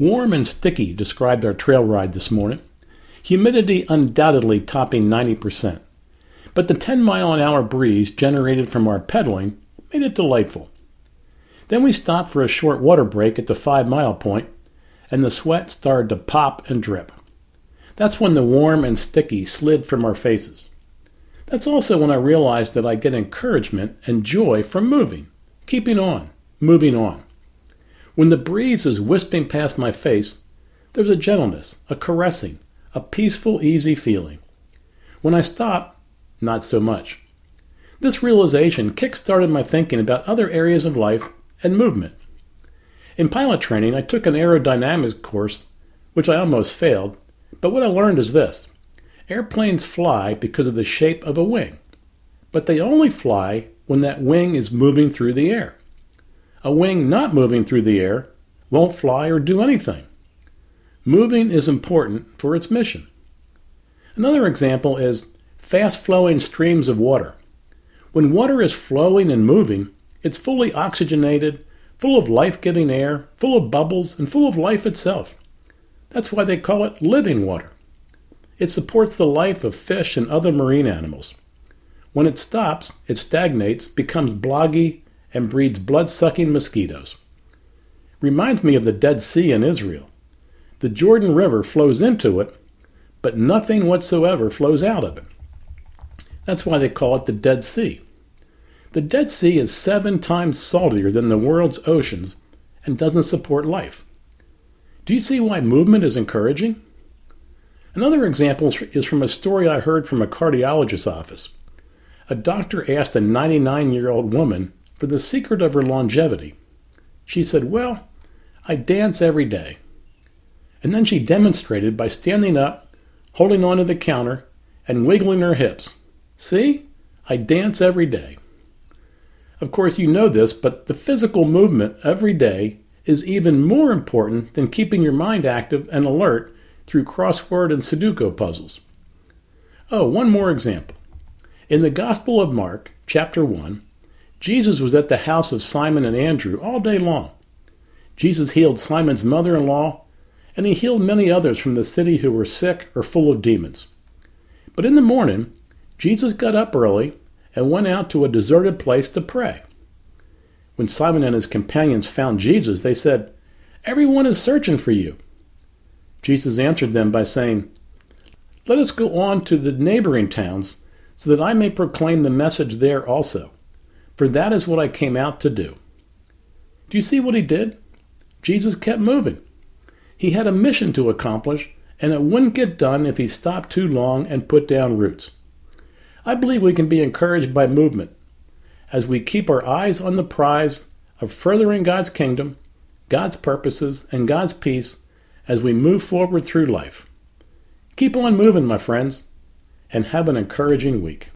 Warm and sticky described our trail ride this morning. Humidity undoubtedly topping 90%. But the 10 mile an hour breeze generated from our pedaling made it delightful. Then we stopped for a short water break at the 5 mile point, and the sweat started to pop and drip. That's when the warm and sticky slid from our faces. That's also when I realized that I get encouragement and joy from moving, keeping on, moving on. When the breeze is wisping past my face, there's a gentleness, a caressing, a peaceful, easy feeling. When I stop, not so much. This realization kick-started my thinking about other areas of life and movement. In pilot training, I took an aerodynamics course, which I almost failed, but what I learned is this airplanes fly because of the shape of a wing, but they only fly when that wing is moving through the air. A wing not moving through the air won't fly or do anything. Moving is important for its mission. Another example is fast flowing streams of water. When water is flowing and moving, it's fully oxygenated, full of life giving air, full of bubbles, and full of life itself. That's why they call it living water. It supports the life of fish and other marine animals. When it stops, it stagnates, becomes bloggy, and breeds blood sucking mosquitoes. Reminds me of the Dead Sea in Israel. The Jordan River flows into it, but nothing whatsoever flows out of it. That's why they call it the Dead Sea. The Dead Sea is seven times saltier than the world's oceans and doesn't support life. Do you see why movement is encouraging? Another example is from a story I heard from a cardiologist's office. A doctor asked a 99 year old woman for the secret of her longevity. She said, Well, I dance every day. And then she demonstrated by standing up, holding onto the counter, and wiggling her hips. See? I dance every day. Of course, you know this, but the physical movement every day is even more important than keeping your mind active and alert through crossword and Sudoku puzzles. Oh, one more example. In the Gospel of Mark, chapter 1, Jesus was at the house of Simon and Andrew all day long. Jesus healed Simon's mother in law, and he healed many others from the city who were sick or full of demons. But in the morning, Jesus got up early and went out to a deserted place to pray. When Simon and his companions found Jesus, they said, Everyone is searching for you. Jesus answered them by saying, Let us go on to the neighboring towns, so that I may proclaim the message there also for that is what I came out to do. Do you see what he did? Jesus kept moving. He had a mission to accomplish, and it wouldn't get done if he stopped too long and put down roots. I believe we can be encouraged by movement as we keep our eyes on the prize of furthering God's kingdom, God's purposes, and God's peace as we move forward through life. Keep on moving, my friends, and have an encouraging week.